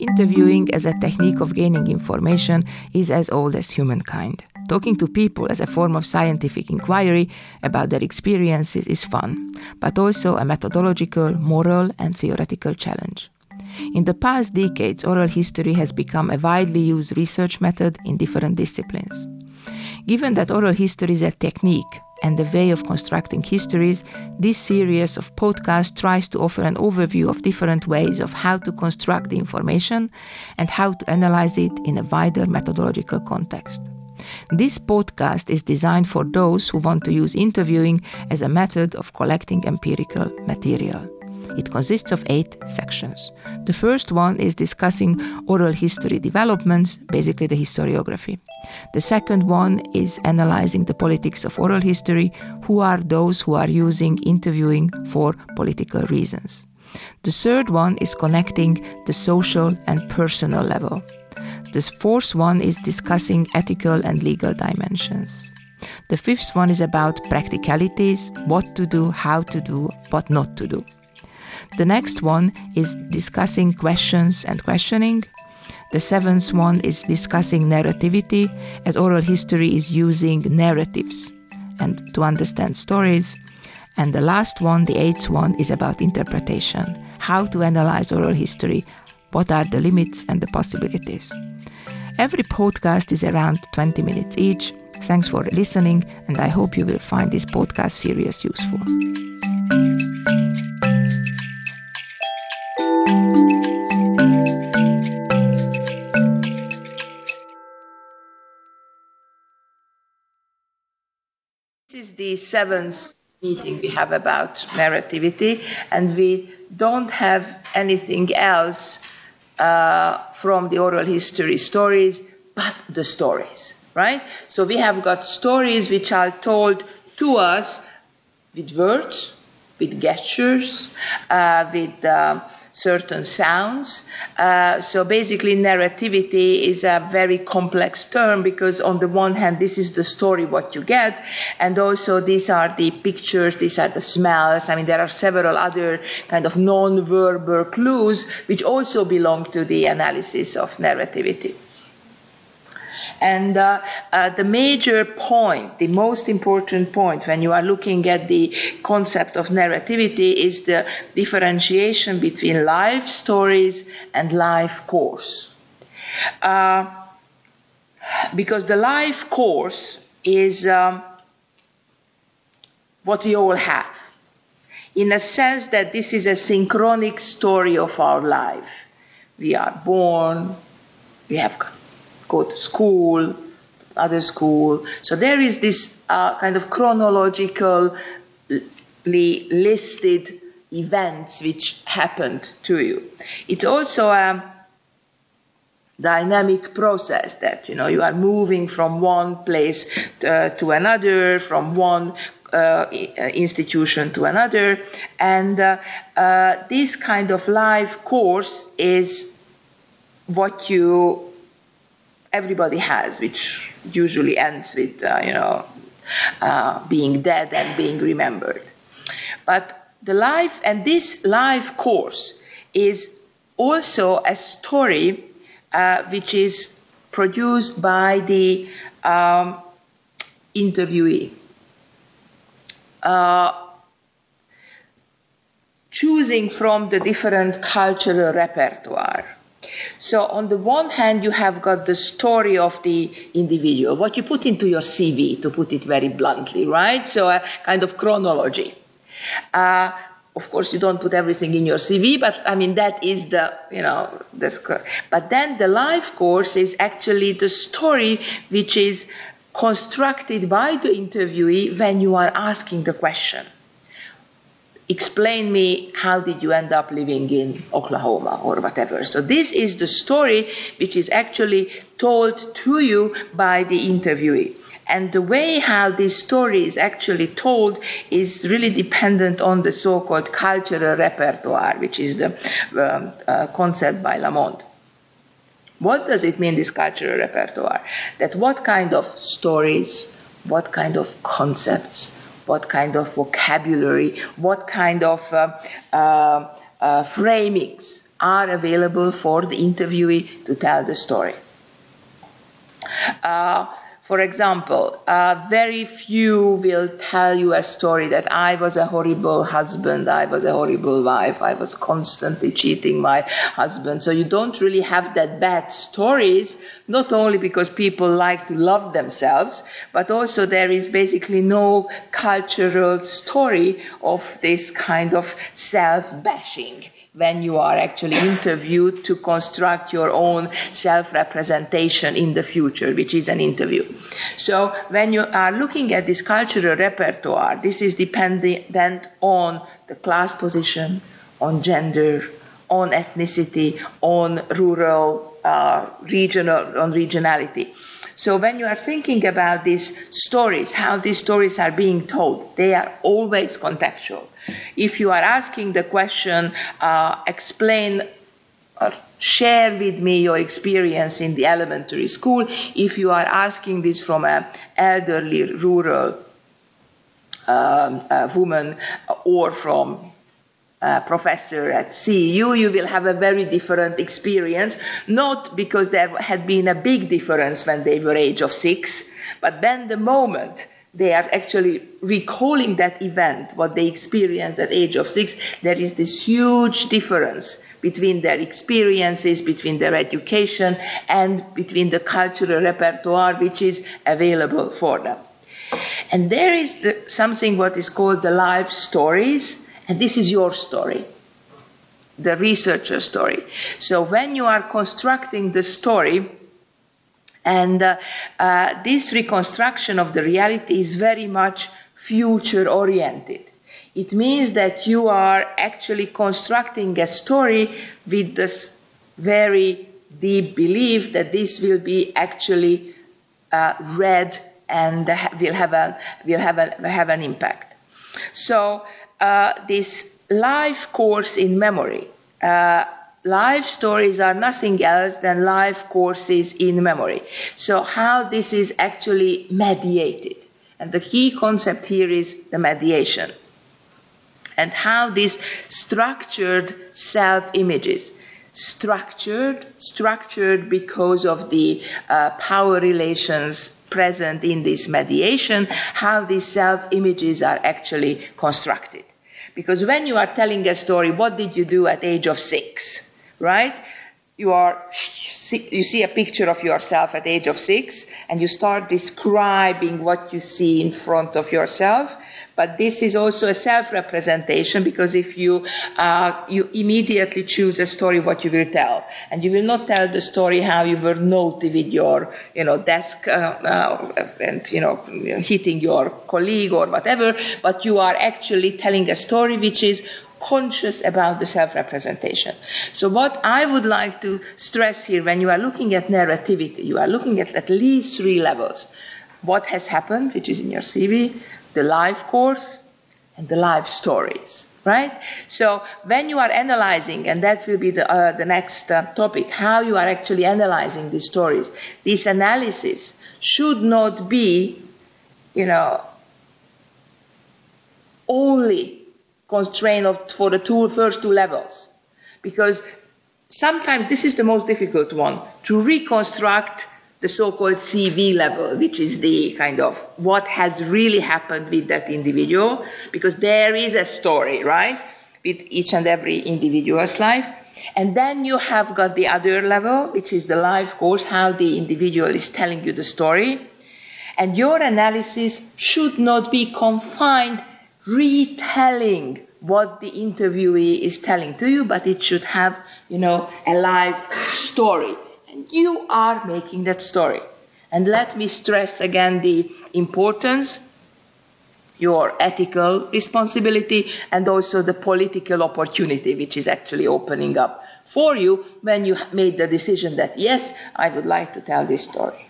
Interviewing as a technique of gaining information is as old as humankind. Talking to people as a form of scientific inquiry about their experiences is fun, but also a methodological, moral, and theoretical challenge. In the past decades, oral history has become a widely used research method in different disciplines. Given that oral history is a technique and the way of constructing histories, this series of podcasts tries to offer an overview of different ways of how to construct the information and how to analyze it in a wider methodological context. This podcast is designed for those who want to use interviewing as a method of collecting empirical material. It consists of eight sections. The first one is discussing oral history developments, basically the historiography. The second one is analyzing the politics of oral history, who are those who are using interviewing for political reasons. The third one is connecting the social and personal level. The fourth one is discussing ethical and legal dimensions. The fifth one is about practicalities, what to do, how to do, what not to do. The next one is discussing questions and questioning. The seventh one is discussing narrativity, as oral history is using narratives and to understand stories. And the last one, the eighth one, is about interpretation how to analyze oral history, what are the limits and the possibilities. Every podcast is around 20 minutes each. Thanks for listening, and I hope you will find this podcast series useful. The seventh meeting we have about narrativity, and we don't have anything else uh, from the oral history stories but the stories, right? So we have got stories which are told to us with words, with gestures, uh, with uh, certain sounds. Uh, so basically, narrativity is a very complex term because, on the one hand, this is the story what you get, and also these are the pictures, these are the smells. I mean, there are several other kind of non-verbal clues which also belong to the analysis of narrativity. And uh, uh, the major point, the most important point when you are looking at the concept of narrativity is the differentiation between life stories and life course. Uh, because the life course is um, what we all have, in a sense that this is a synchronic story of our life. We are born, we have go to school, other school. So there is this uh, kind of chronologically listed events which happened to you. It's also a dynamic process that you know you are moving from one place to, uh, to another, from one uh, institution to another, and uh, uh, this kind of life course is what you everybody has, which usually ends with, uh, you know, uh, being dead and being remembered. But the life, and this life course is also a story uh, which is produced by the um, interviewee. Uh, choosing from the different cultural repertoire so on the one hand, you have got the story of the individual, what you put into your CV, to put it very bluntly, right? So a kind of chronology. Uh, of course, you don't put everything in your CV, but I mean that is the you know this. But then the life course is actually the story which is constructed by the interviewee when you are asking the question explain me how did you end up living in Oklahoma or whatever. So this is the story which is actually told to you by the interviewee. And the way how this story is actually told is really dependent on the so-called cultural repertoire, which is the um, uh, concept by Lamont. What does it mean, this cultural repertoire? That what kind of stories, what kind of concepts, what kind of vocabulary, what kind of uh, uh, uh, framings are available for the interviewee to tell the story. Uh, for example, uh, very few will tell you a story that I was a horrible husband, I was a horrible wife, I was constantly cheating my husband. So you don't really have that bad stories, not only because people like to love themselves, but also there is basically no cultural story of this kind of self bashing when you are actually interviewed to construct your own self representation in the future, which is an interview. So, when you are looking at this cultural repertoire, this is dependent on the class position, on gender, on ethnicity, on rural, uh, regional, on regionality. So when you are thinking about these stories, how these stories are being told, they are always contextual. If you are asking the question, uh, explain or share with me your experience in the elementary school, if you are asking this from an elderly rural um, woman or from uh, professor at CEU, you will have a very different experience, not because there had been a big difference when they were age of six, but then the moment they are actually recalling that event, what they experienced at age of six, there is this huge difference between their experiences, between their education, and between the cultural repertoire which is available for them. And there is the, something what is called the life stories, and this is your story, the researcher story. So when you are constructing the story, and uh, uh, this reconstruction of the reality is very much future oriented. It means that you are actually constructing a story with this very deep belief that this will be actually uh, read and will have a will have a have an impact. So uh, this life course in memory. Uh, life stories are nothing else than life courses in memory. So, how this is actually mediated. And the key concept here is the mediation. And how these structured self images, structured, structured because of the uh, power relations present in this mediation, how these self images are actually constructed. Because when you are telling a story, what did you do at age of six? Right? You are you see a picture of yourself at age of six and you start describing what you see in front of yourself but this is also a self-representation because if you uh, you immediately choose a story what you will tell, and you will not tell the story how you were naughty with your you know desk uh, uh, and you know hitting your colleague or whatever, but you are actually telling a story which is conscious about the self representation. So, what I would like to stress here when you are looking at narrativity, you are looking at at least three levels. What has happened, which is in your CV, the life course, and the life stories, right? So when you are analyzing, and that will be the, uh, the next uh, topic, how you are actually analyzing these stories, this analysis should not be, you know, only constrained for the two, first two levels. Because sometimes this is the most difficult one to reconstruct the so-called CV level, which is the kind of what has really happened with that individual, because there is a story, right, with each and every individual's life. And then you have got the other level, which is the life course, how the individual is telling you the story. And your analysis should not be confined retelling what the interviewee is telling to you, but it should have, you know, a live story and you are making that story. And let me stress again the importance, your ethical responsibility, and also the political opportunity which is actually opening up for you when you made the decision that, yes, I would like to tell this story.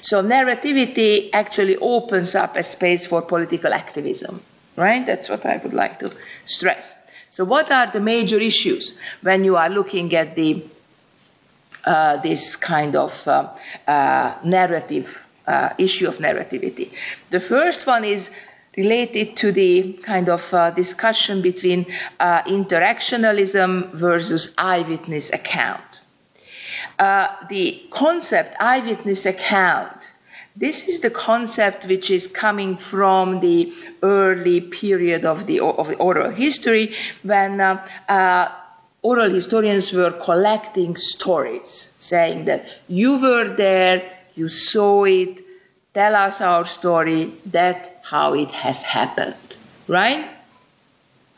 So, narrativity actually opens up a space for political activism, right? That's what I would like to stress. So, what are the major issues when you are looking at the uh, this kind of uh, uh, narrative issue of narrativity. The first one is related to the kind of uh, discussion between uh, interactionalism versus eyewitness account. Uh, the concept eyewitness account this is the concept which is coming from the early period of the, of oral history when uh, uh, oral historians were collecting stories, saying that you were there, you saw it, tell us our story, that's how it has happened, right?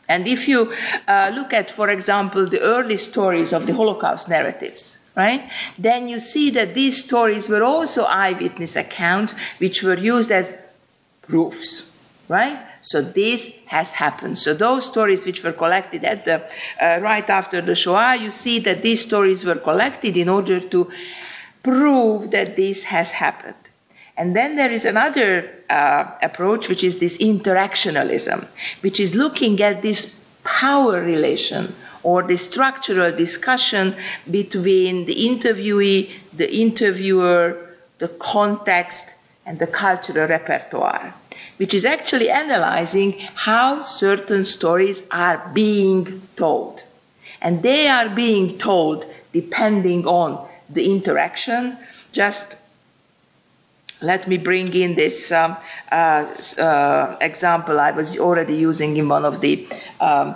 And if you uh, look at, for example, the early stories of the Holocaust narratives, right? Then you see that these stories were also eyewitness accounts which were used as proofs, right? So this has happened. So those stories which were collected at the uh, right after the Shoah, you see that these stories were collected in order to prove that this has happened. And then there is another uh, approach, which is this interactionalism, which is looking at this power relation or the structural discussion between the interviewee, the interviewer, the context, and the cultural repertoire, which is actually analyzing how certain stories are being told. And they are being told depending on the interaction. Just let me bring in this um, uh, uh, example I was already using in one of the um,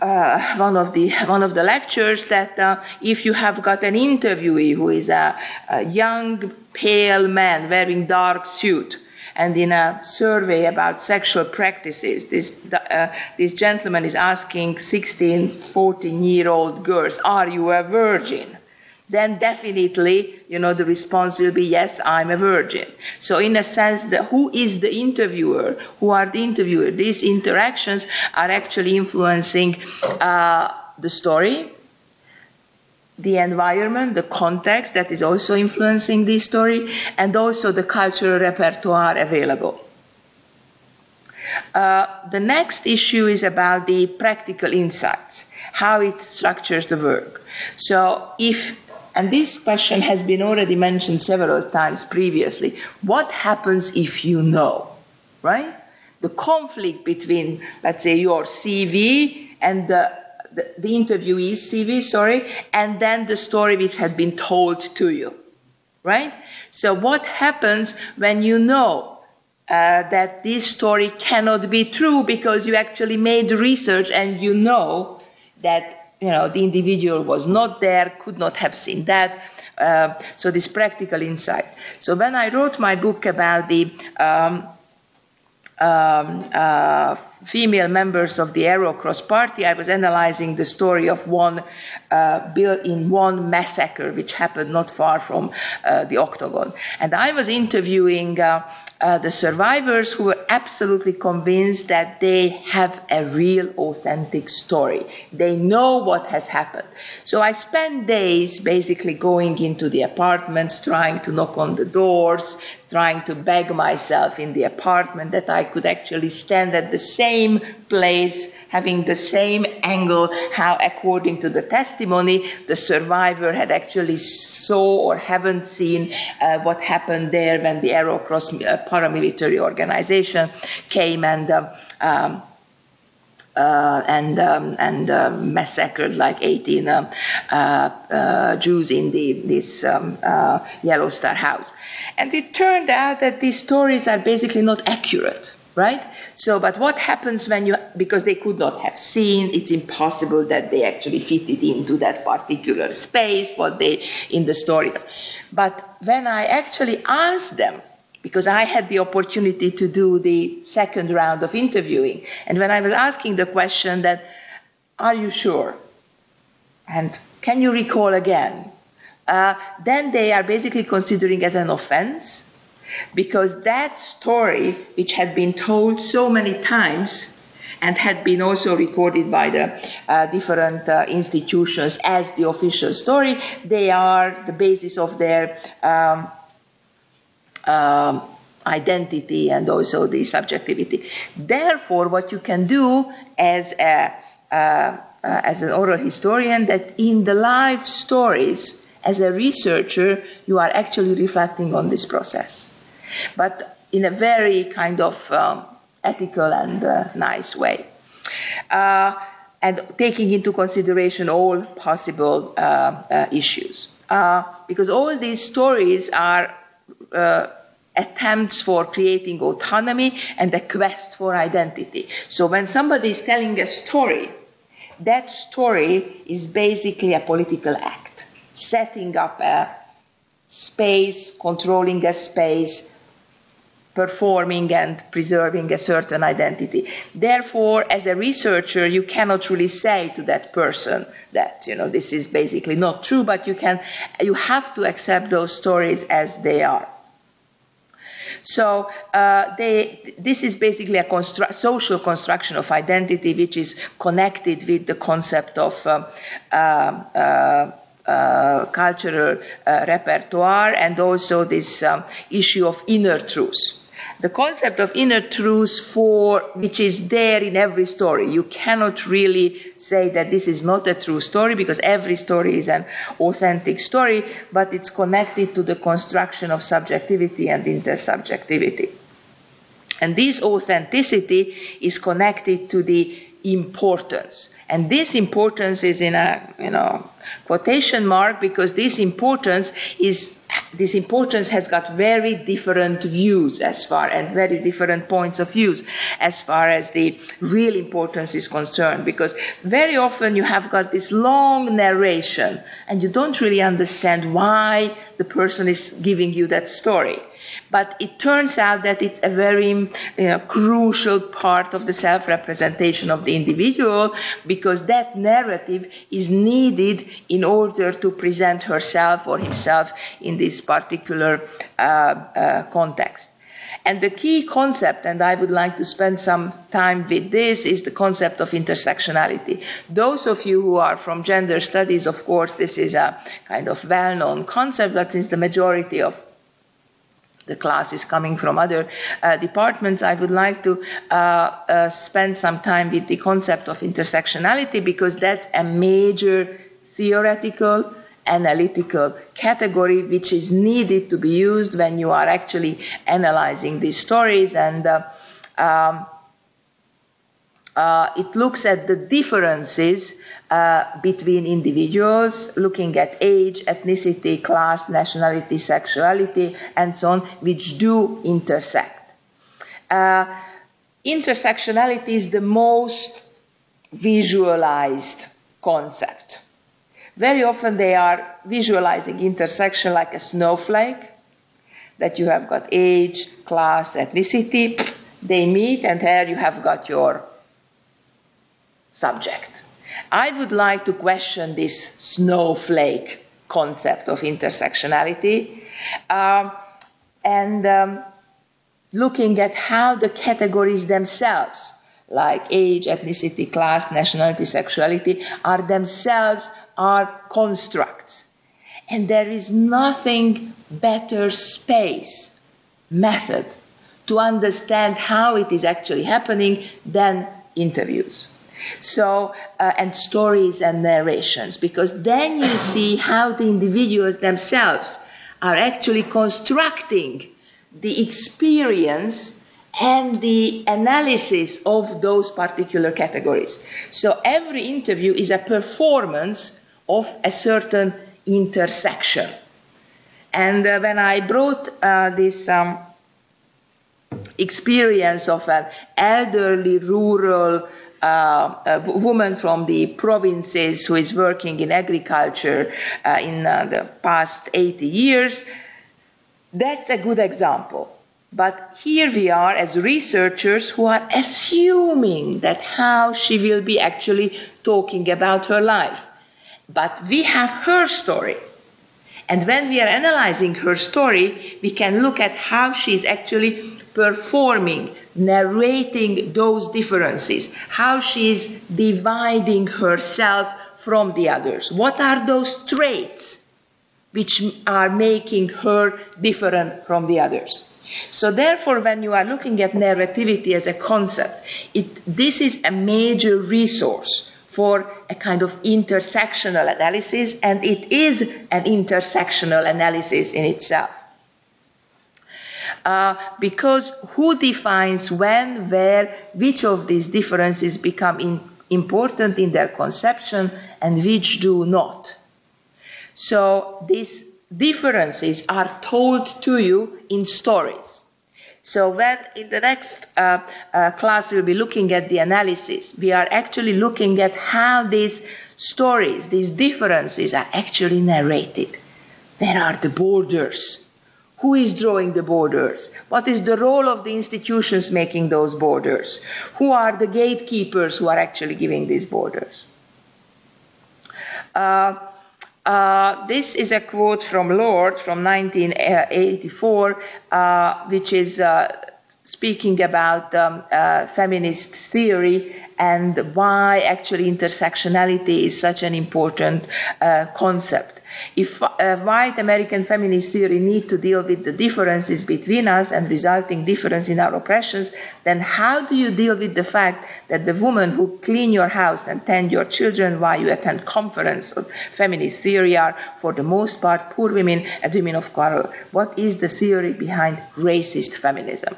uh, one of the one of the lectures that uh, if you have got an interviewee who is a, a young pale man wearing dark suit and in a survey about sexual practices this uh, this gentleman is asking 16 14 year old girls are you a virgin then definitely, you know, the response will be, yes, I'm a virgin. So in a sense, the, who is the interviewer? Who are the interviewer? These interactions are actually influencing uh, the story, the environment, the context that is also influencing the story, and also the cultural repertoire available. Uh, the next issue is about the practical insights, how it structures the work. So if and this question has been already mentioned several times previously. What happens if you know, right? The conflict between, let's say, your CV and the, the, the interviewee's CV, sorry, and then the story which had been told to you, right? So, what happens when you know uh, that this story cannot be true because you actually made research and you know that you know, the individual was not there, could not have seen that. Uh, so this practical insight. So when I wrote my book about the um, um, uh, female members of the Arrow Cross Party, I was analyzing the story of one uh, built in one massacre which happened not far from uh, the Octagon. And I was interviewing uh, the survivors who were absolutely convinced that they have a real authentic story. They know what has happened. So I spent days basically going into the apartments, trying to knock on the doors, trying to beg myself in the apartment that I could actually stand at the same place, having the same angle, how according to the testimony, the survivor had actually saw or haven't seen uh, what happened there when the Arrow Cross uh, paramilitary organization came and uh, um, uh, and um, and uh, massacred like 18 um, uh, uh, Jews in the this um, uh, Yellow Star house. And it turned out that these stories are basically not accurate right so but what happens when you because they could not have seen it's impossible that they actually fitted into that particular space what they in the story but when i actually asked them because I had the opportunity to do the second round of interviewing. And when I was asking the question that, are you sure? And can you recall again? Uh, then they are basically considering as an offense because that story, which had been told so many times and had been also recorded by the uh, different uh, institutions as the official story, they are the basis of their um, um, identity and also the subjectivity. Therefore, what you can do as a uh, uh, as an oral historian that in the life stories as a researcher you are actually reflecting on this process but in a very kind of um, ethical and uh, nice way. Uh, and taking into consideration all possible uh, uh, issues. Because all these stories are attempts for creating autonomy and a quest for identity. So when somebody is telling a story, that story is basically a political act, setting up a space, controlling a space, performing and preserving a certain identity. Therefore, as a researcher, you cannot really say to that person that you know this is basically not true, but you can you have to accept those stories as they are. So uh, they, this is basically a constru- social construction of identity, which is connected with the concept of uh, uh, uh, cultural uh, repertoire and also this um, issue of inner truth the concept of inner truth for which is there in every story. You cannot really say that this is not a true story because every story is an authentic story but it's connected to the construction of subjectivity and intersubjectivity. And this authenticity is connected to the importance. And this importance is in a you know quotation mark because this importance is this importance has got very different views as far and very different points of views as far as the real importance is concerned because very often you have got this long narration and you don't really understand why the person is giving you that story. But it turns out that it's a very you know, crucial part of the self representation of the individual because that narrative is needed in order to present herself or himself in this particular uh, uh, context. And the key concept, and I would like to spend some time with this, is the concept of intersectionality. Those of you who are from gender studies, of course, this is a kind of well known concept, but since the majority of the class is coming from other uh, departments, I would like to uh, uh, spend some time with the concept of intersectionality because that's a major theoretical analytical category which is needed to be used when you are actually analyzing these stories and uh, um, uh, it looks at the differences uh, between individuals, looking at age, ethnicity, class, nationality, sexuality, and so on, which do intersect. Uh, intersectionality is the most visualized concept. Very often they are visualizing intersection like a snowflake, that you have got age, class, ethnicity, they meet, and there you have got your subject. I would like to question this snowflake concept of intersectionality um, and um, looking at how the categories themselves, like age, ethnicity, class, nationality, sexuality, are themselves are constructs. And there is nothing better space, method to understand how it is actually happening than interviews. So, uh, and stories and narrations, because then you see how the individuals themselves are actually constructing the experience and the analysis of those particular categories. So every interview is a performance of a certain intersection. And uh, when I brought uh, this um, experience of an elderly rural uh, a woman from the provinces who is working in agriculture uh, in uh, the past 80 years. That's a good example. But here we are as researchers who are assuming that how she will be actually talking about her life. But we have her story. And when we are analyzing her story, we can look at how she is actually performing, narrating those differences, how she is dividing herself from the others. What are those traits which are making her different from the others? So, therefore, when you are looking at narrativity as a concept, it, this is a major resource for a kind of intersectional analysis, and it is an intersectional analysis in itself. Uh, because who defines when, where, which of these differences become in, important in their conception and which do not? So these differences are told to you in stories. So when in the next uh, uh, class we'll be looking at the analysis, we are actually looking at how these stories, these differences are actually narrated. Where are the borders? Who is drawing the borders? What is the role of the institutions making those borders? Who are the gatekeepers who are actually giving these borders? Uh, uh, this is a quote from Lorde from 1984, uh, which is uh, speaking about um, uh, feminist theory and why actually intersectionality is such an important uh, concept. If uh, white American feminist theory need to deal with the differences between us and resulting difference in our oppressions, then how do you deal with the fact that the women who clean your house and tend your children while you attend conference of feminist theory are, for the most part, poor women and women of color? What is the theory behind racist feminism?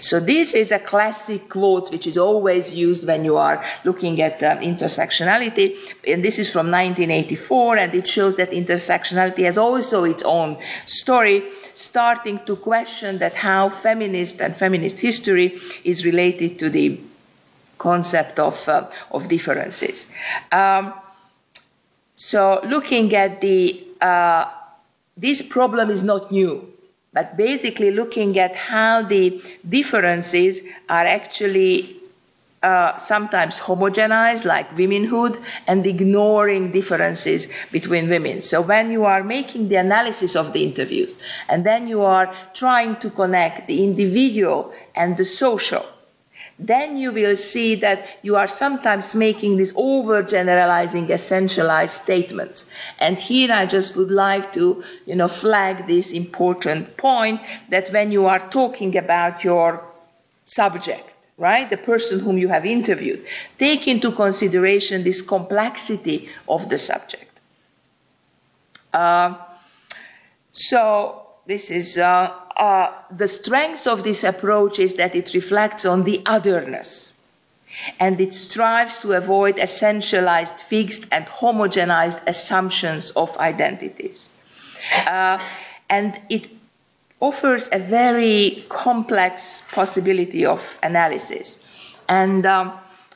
So this is a classic quote which is always used when you are looking at uh, intersectionality, and this is from 1984, and it shows that intersectionality has also its own story, starting to question that how feminist and feminist history is related to the concept of uh, of differences. Um, so looking at the uh, this problem is not new but basically looking at how the differences are actually uh, sometimes homogenized, like womenhood, and ignoring differences between women. So when you are making the analysis of the interviews, and then you are trying to connect the individual and the social, then you will see that you are sometimes making these overgeneralizing, essentialized statements. And here I just would like to, you know, flag this important point that when you are talking about your subject, right, the person whom you have interviewed, take into consideration this complexity of the subject. Uh, so this is uh, uh, the strength of this approach is that it reflects on the otherness and it strives to avoid essentialized, fixed, and homogenized assumptions of identities. Uh, and it offers a very complex possibility of analysis and um,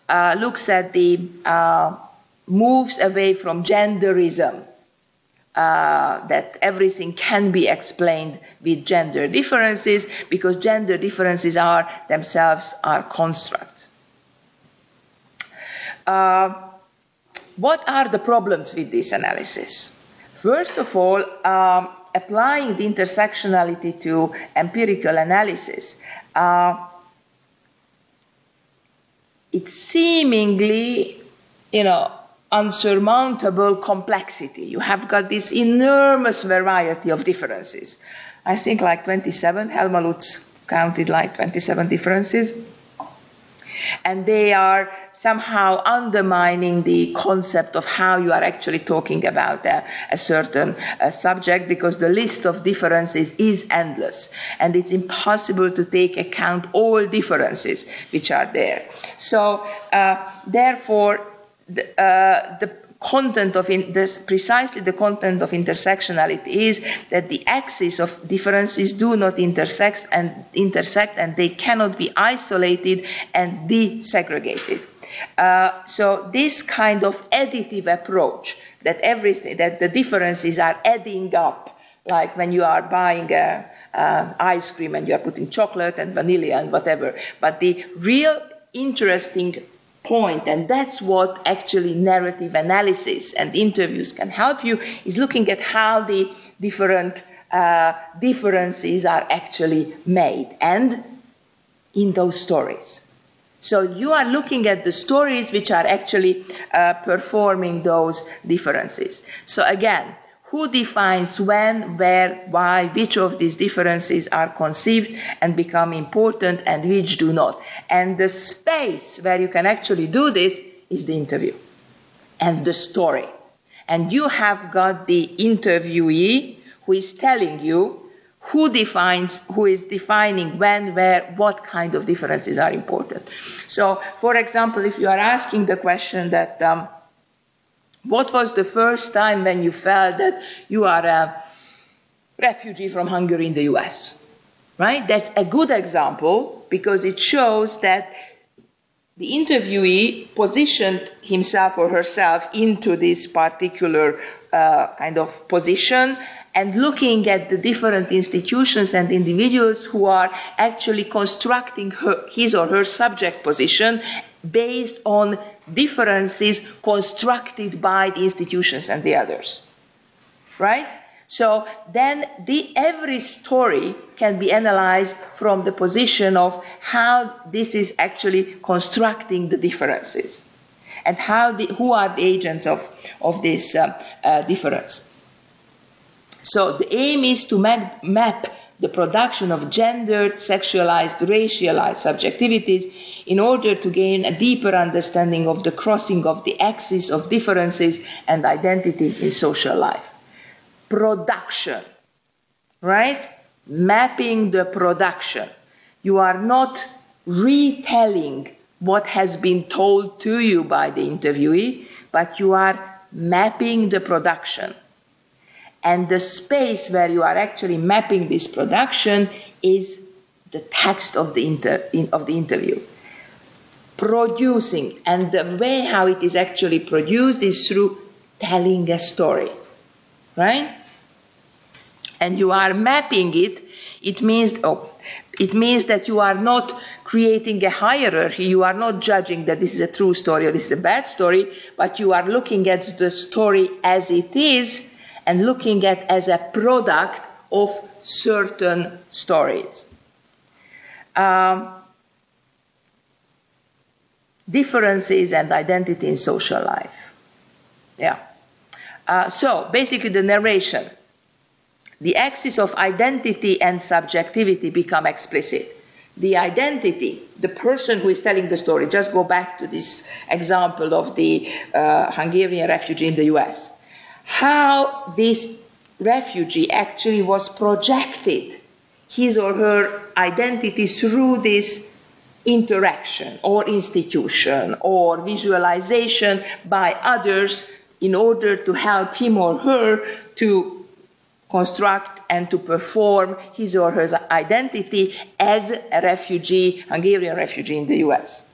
uh, looks at the uh, moves away from genderism uh, that everything can be explained with gender differences because gender differences are themselves are constructs. Uh, what are the problems with this analysis? First of all, um, applying the intersectionality to empirical analysis, uh, it seemingly, you know, unsurmountable complexity. You have got this enormous variety of differences. I think like 27, Helma Lutz counted like 27 differences. And they are somehow undermining the concept of how you are actually talking about a, a certain subject because the list of differences is endless and it's impossible to take account all differences which are there. So, uh, therefore, the, uh, the content of in, this, precisely the content of intersectionality is that the axes of differences do not intersect and intersect and they cannot be isolated and desegregated. Uh, so this kind of additive approach that everything that the differences are adding up, like when you are buying a, uh, ice cream and you are putting chocolate and vanilla and whatever, but the real interesting point and that's what actually narrative analysis and interviews can help you is looking at how the different uh, differences are actually made and in those stories. So you are looking at the stories which are actually uh, performing those differences. So again who defines when, where, why, which of these differences are conceived and become important and which do not. And the space where you can actually do this is the interview and the story. And you have got the interviewee who is telling you who defines, who is defining when, where, what kind of differences are important. So, for example, if you are asking the question that, um, what was the first time when you felt that you are a refugee from Hungary in the US? Right? That's a good example because it shows that the interviewee positioned himself or herself into this particular uh, kind of position and looking at the different institutions and individuals who are actually constructing her, his or her subject position based on differences constructed by the institutions and the others. Right? So then the, every story can be analyzed from the position of how this is actually constructing the differences and how the, who are the agents of, of this uh, uh, difference. So the aim is to map, map the production of gendered, sexualized, racialized subjectivities in order to gain a deeper understanding of the crossing of the axis of differences and identity in social life production, right? Mapping the production. You are not retelling what has been told to you by the interviewee, but you are mapping the production. And the space where you are actually mapping this production is the text of the, inter- in, of the interview. Producing, and the way how it is actually produced is through telling a story, right? and you are mapping it, it means oh, it means that you are not creating a hierarchy. You are not judging that this is a true story or this is a bad story, but you are looking at the story as it is and looking at as a product of certain stories. Um, differences and identity in social life. Yeah. Uh, so basically, the narration the axis of identity and subjectivity become explicit. The identity, the person who is telling the story, just go back to this example of the uh, Hungarian refugee in the US. How this refugee actually was projected, his or her identity through this interaction or institution or visualization by others in order to help him or her to construct and to perform his or her identity as a refugee, Hungarian refugee in the US.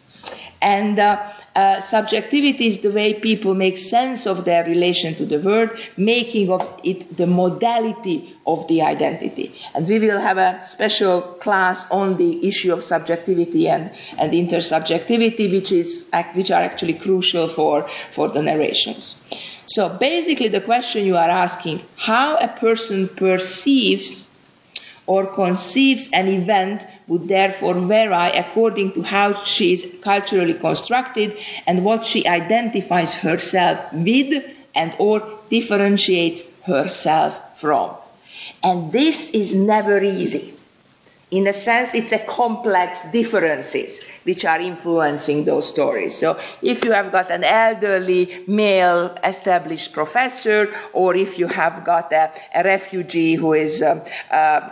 And uh, uh, subjectivity is the way people make sense of their relation to the world, making of it the modality of the identity. And we will have a special class on the issue of subjectivity and, and intersubjectivity, which, is, which are actually crucial for, for the narrations. So basically, the question you are asking how a person perceives or conceives an event would therefore vary according to how she is culturally constructed and what she identifies herself with and or differentiates herself from. And this is never easy in a sense, it's a complex differences which are influencing those stories. So if you have got an elderly male established professor, or if you have got a, a refugee who is um, uh,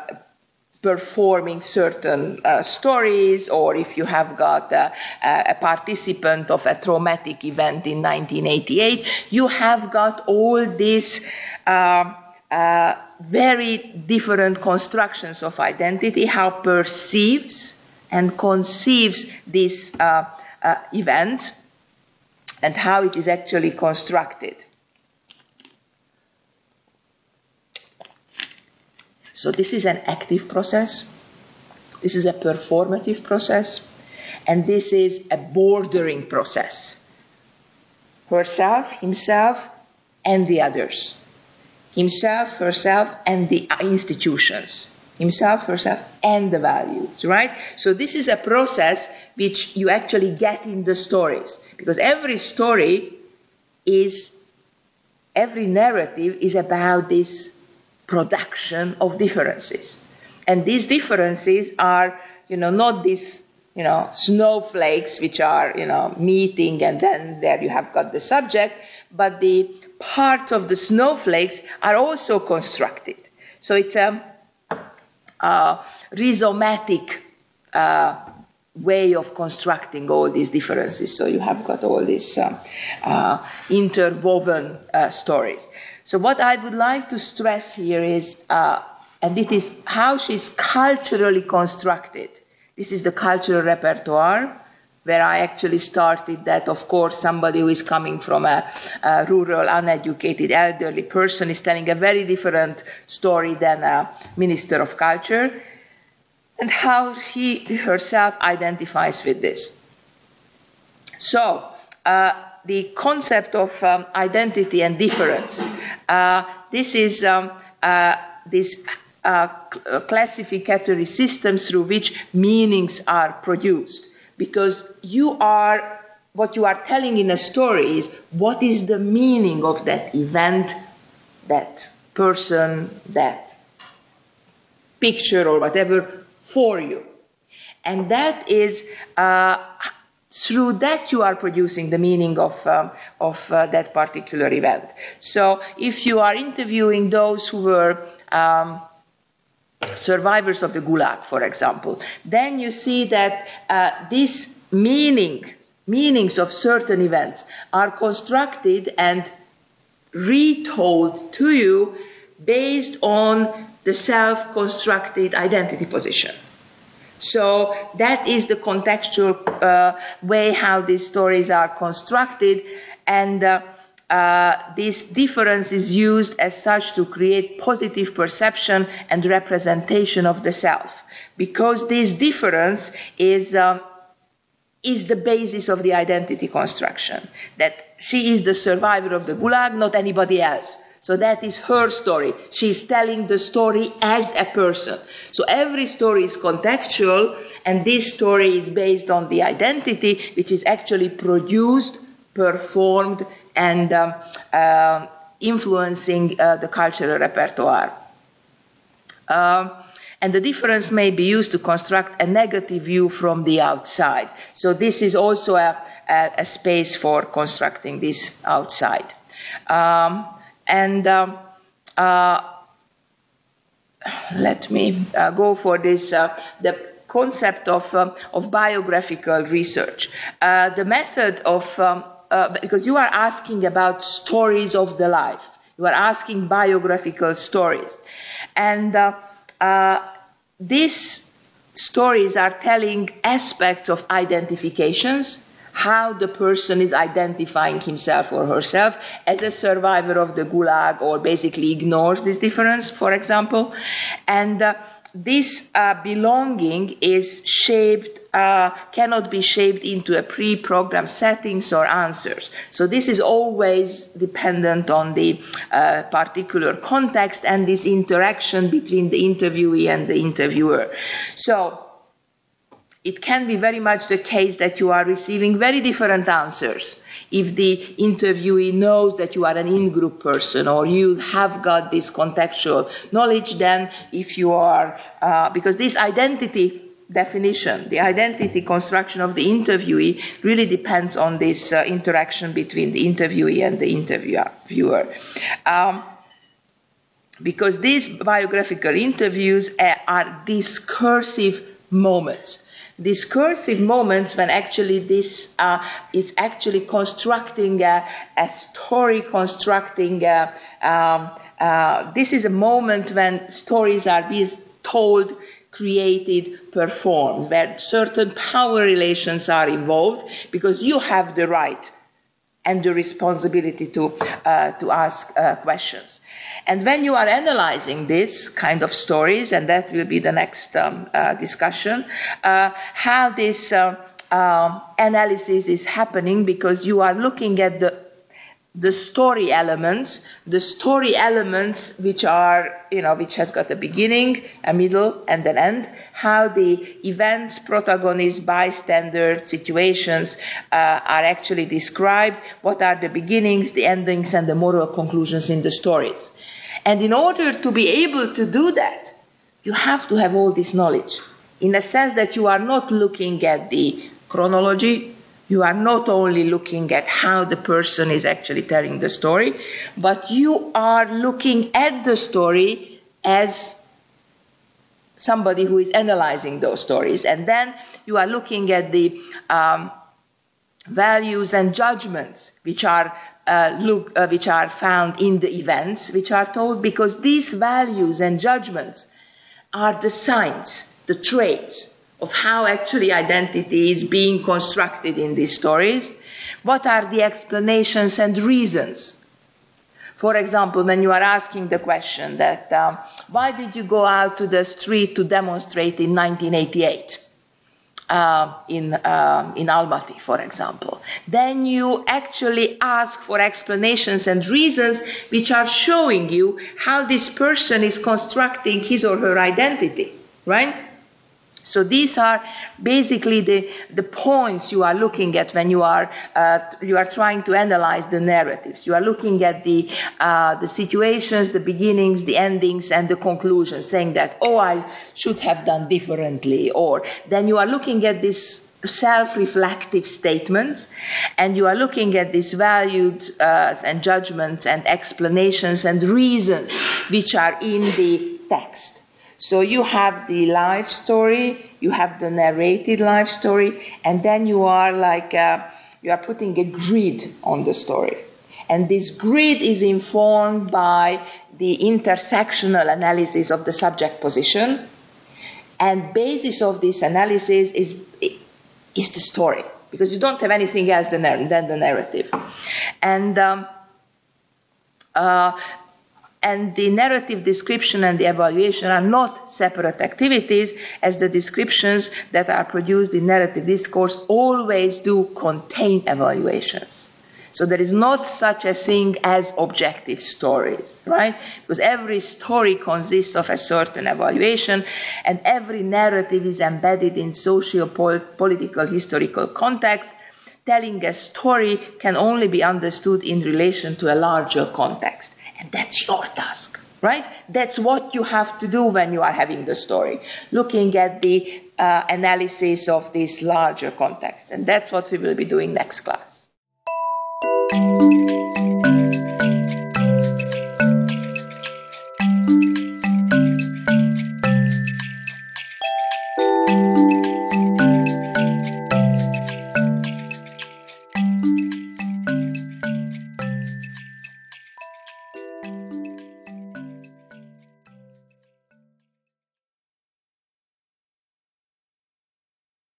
performing certain uh, stories, or if you have got a, participant of a traumatic event in 1988, you have got all these. Uh, uh, very different constructions of identity, how perceives and conceives this uh, uh, event, and how it is actually constructed. So, this is an active process, this is a performative process, and this is a bordering process. Herself, himself, and the others himself, herself, and the institutions. Himself, herself, and the values, right? So this is a process which you actually get in the stories. Because every story is, every narrative is about this production of differences. And these differences are, you know, not these, you know, snowflakes which are, you know, meeting and then there you have got the subject, but the parts of the snowflakes are also constructed. So it's a uh, rhizomatic uh, way of constructing all these differences. So you have got all these um, uh, interwoven uh, stories. So what I would like to stress here is, uh, and it is how she's culturally constructed. This is the cultural repertoire where I actually started that, of course, somebody who is coming from a, a, rural, uneducated, elderly person is telling a very different story than a minister of culture and how he herself identifies with this. So, uh, the concept of um, identity and difference. Uh, this is um, uh, this uh, classificatory system through which meanings are produced. Because you are, what you are telling in a story is what is the meaning of that event, that person, that picture, or whatever for you. And that is uh, through that you are producing the meaning of, um, of uh, that particular event. So if you are interviewing those who were um, survivors of the Gulag, for example, then you see that uh, this meaning, meanings of certain events are constructed and retold to you based on the self constructed identity position. So that is the contextual uh, way how these stories are constructed, and uh, uh, this difference is used as such to create positive perception and representation of the self, because this difference is. Um, is the basis of the identity construction. That she is the survivor of the Gulag, not anybody else. So that is her story. She's telling the story as a person. So every story is contextual, and this story is based on the identity, which is actually produced, performed, and um, uh, influencing uh, the cultural repertoire. Um, and the difference may be used to construct a negative view from the outside. So this is also a, a, a space for constructing this outside. Um, and um, uh, let me uh, go for this uh, the concept of, um, of biographical research. The method of, um, because you are asking about stories of the life, you are asking biographical stories. And these stories are telling aspects of identifications how the person is identifying himself or herself as a survivor of the gulag or basically ignores this difference, for example. And uh, this uh, belonging is shaped, uh, cannot be shaped into a pre programmed settings or answers. So, this is always dependent on the uh, particular context and this interaction between the interviewee and the interviewer. So, it can be very much the case that you are receiving very different answers. If the interviewee knows that you are an in-group person or you have got this contextual knowledge then if you are uh, because this identity definition the identity construction of the interviewee really depends on this uh, interaction between the interviewee and the interviewer um, because these biographical interviews uh, are discursive moments discursive moments when actually this uh, is actually constructing a, a story, constructing a, um, uh, this is a moment when stories are being told, created, performed, where certain power relations are involved because you have the right and the responsibility to, uh, to ask uh, questions. And when you are analyzing this kind of stories, and that will be the next um, uh, discussion, uh, how this uh, um, analysis is happening because you are looking at the the story elements, the story elements which are, you know, which has got a beginning, a middle, and an end, how the events, protagonists, bystander situations uh, are actually described, what are the beginnings, the endings, and the moral conclusions in the stories. And in order to be able to do that, you have to have all this knowledge in a sense that you are not looking at the chronology, you are not only looking at how the person is actually telling the story, but you are looking at the story as somebody who is analyzing those stories. And then you are looking at the um, values and judgments which are uh, look, uh, which are found in the events which are told because these values and judgments are the signs, the traits of how actually identity is being constructed in these stories. What are the explanations and reasons? For example, when you are asking the question that um, why did you go out to the street to demonstrate in 1988? uh, in, uh, in Almaty, for example. Then you actually ask for explanations and reasons which are showing you how this person is constructing his or her identity, right? So these are basically the, the points you are looking at when you are uh, you are trying to analyze the narratives. You are looking at the uh, the situations, the beginnings, the endings, and the conclusions, saying that oh I should have done differently, or then you are looking at this self-reflective statements and you are looking at these values uh, and judgments and explanations and reasons which are in the text so you have the life story, you have the narrated life story, and then you are like uh, you are putting a grid on the story. And this grid is informed by the intersectional analysis of the subject position. And basis of this analysis is, is the story, because you don't have anything else than, than the narrative. And um, uh, and the narrative description and the evaluation are not separate activities, as the descriptions that are produced in narrative discourse always do contain evaluations. So there is not such a thing as objective stories, right? Because every story consists of a certain evaluation, and every narrative is embedded in socio political historical context. Telling a story can only be understood in relation to a larger context. And that's your task, right? That's what you have to do when you are having the story, looking at the uh, analysis of this larger context. And that's what we will be doing next class.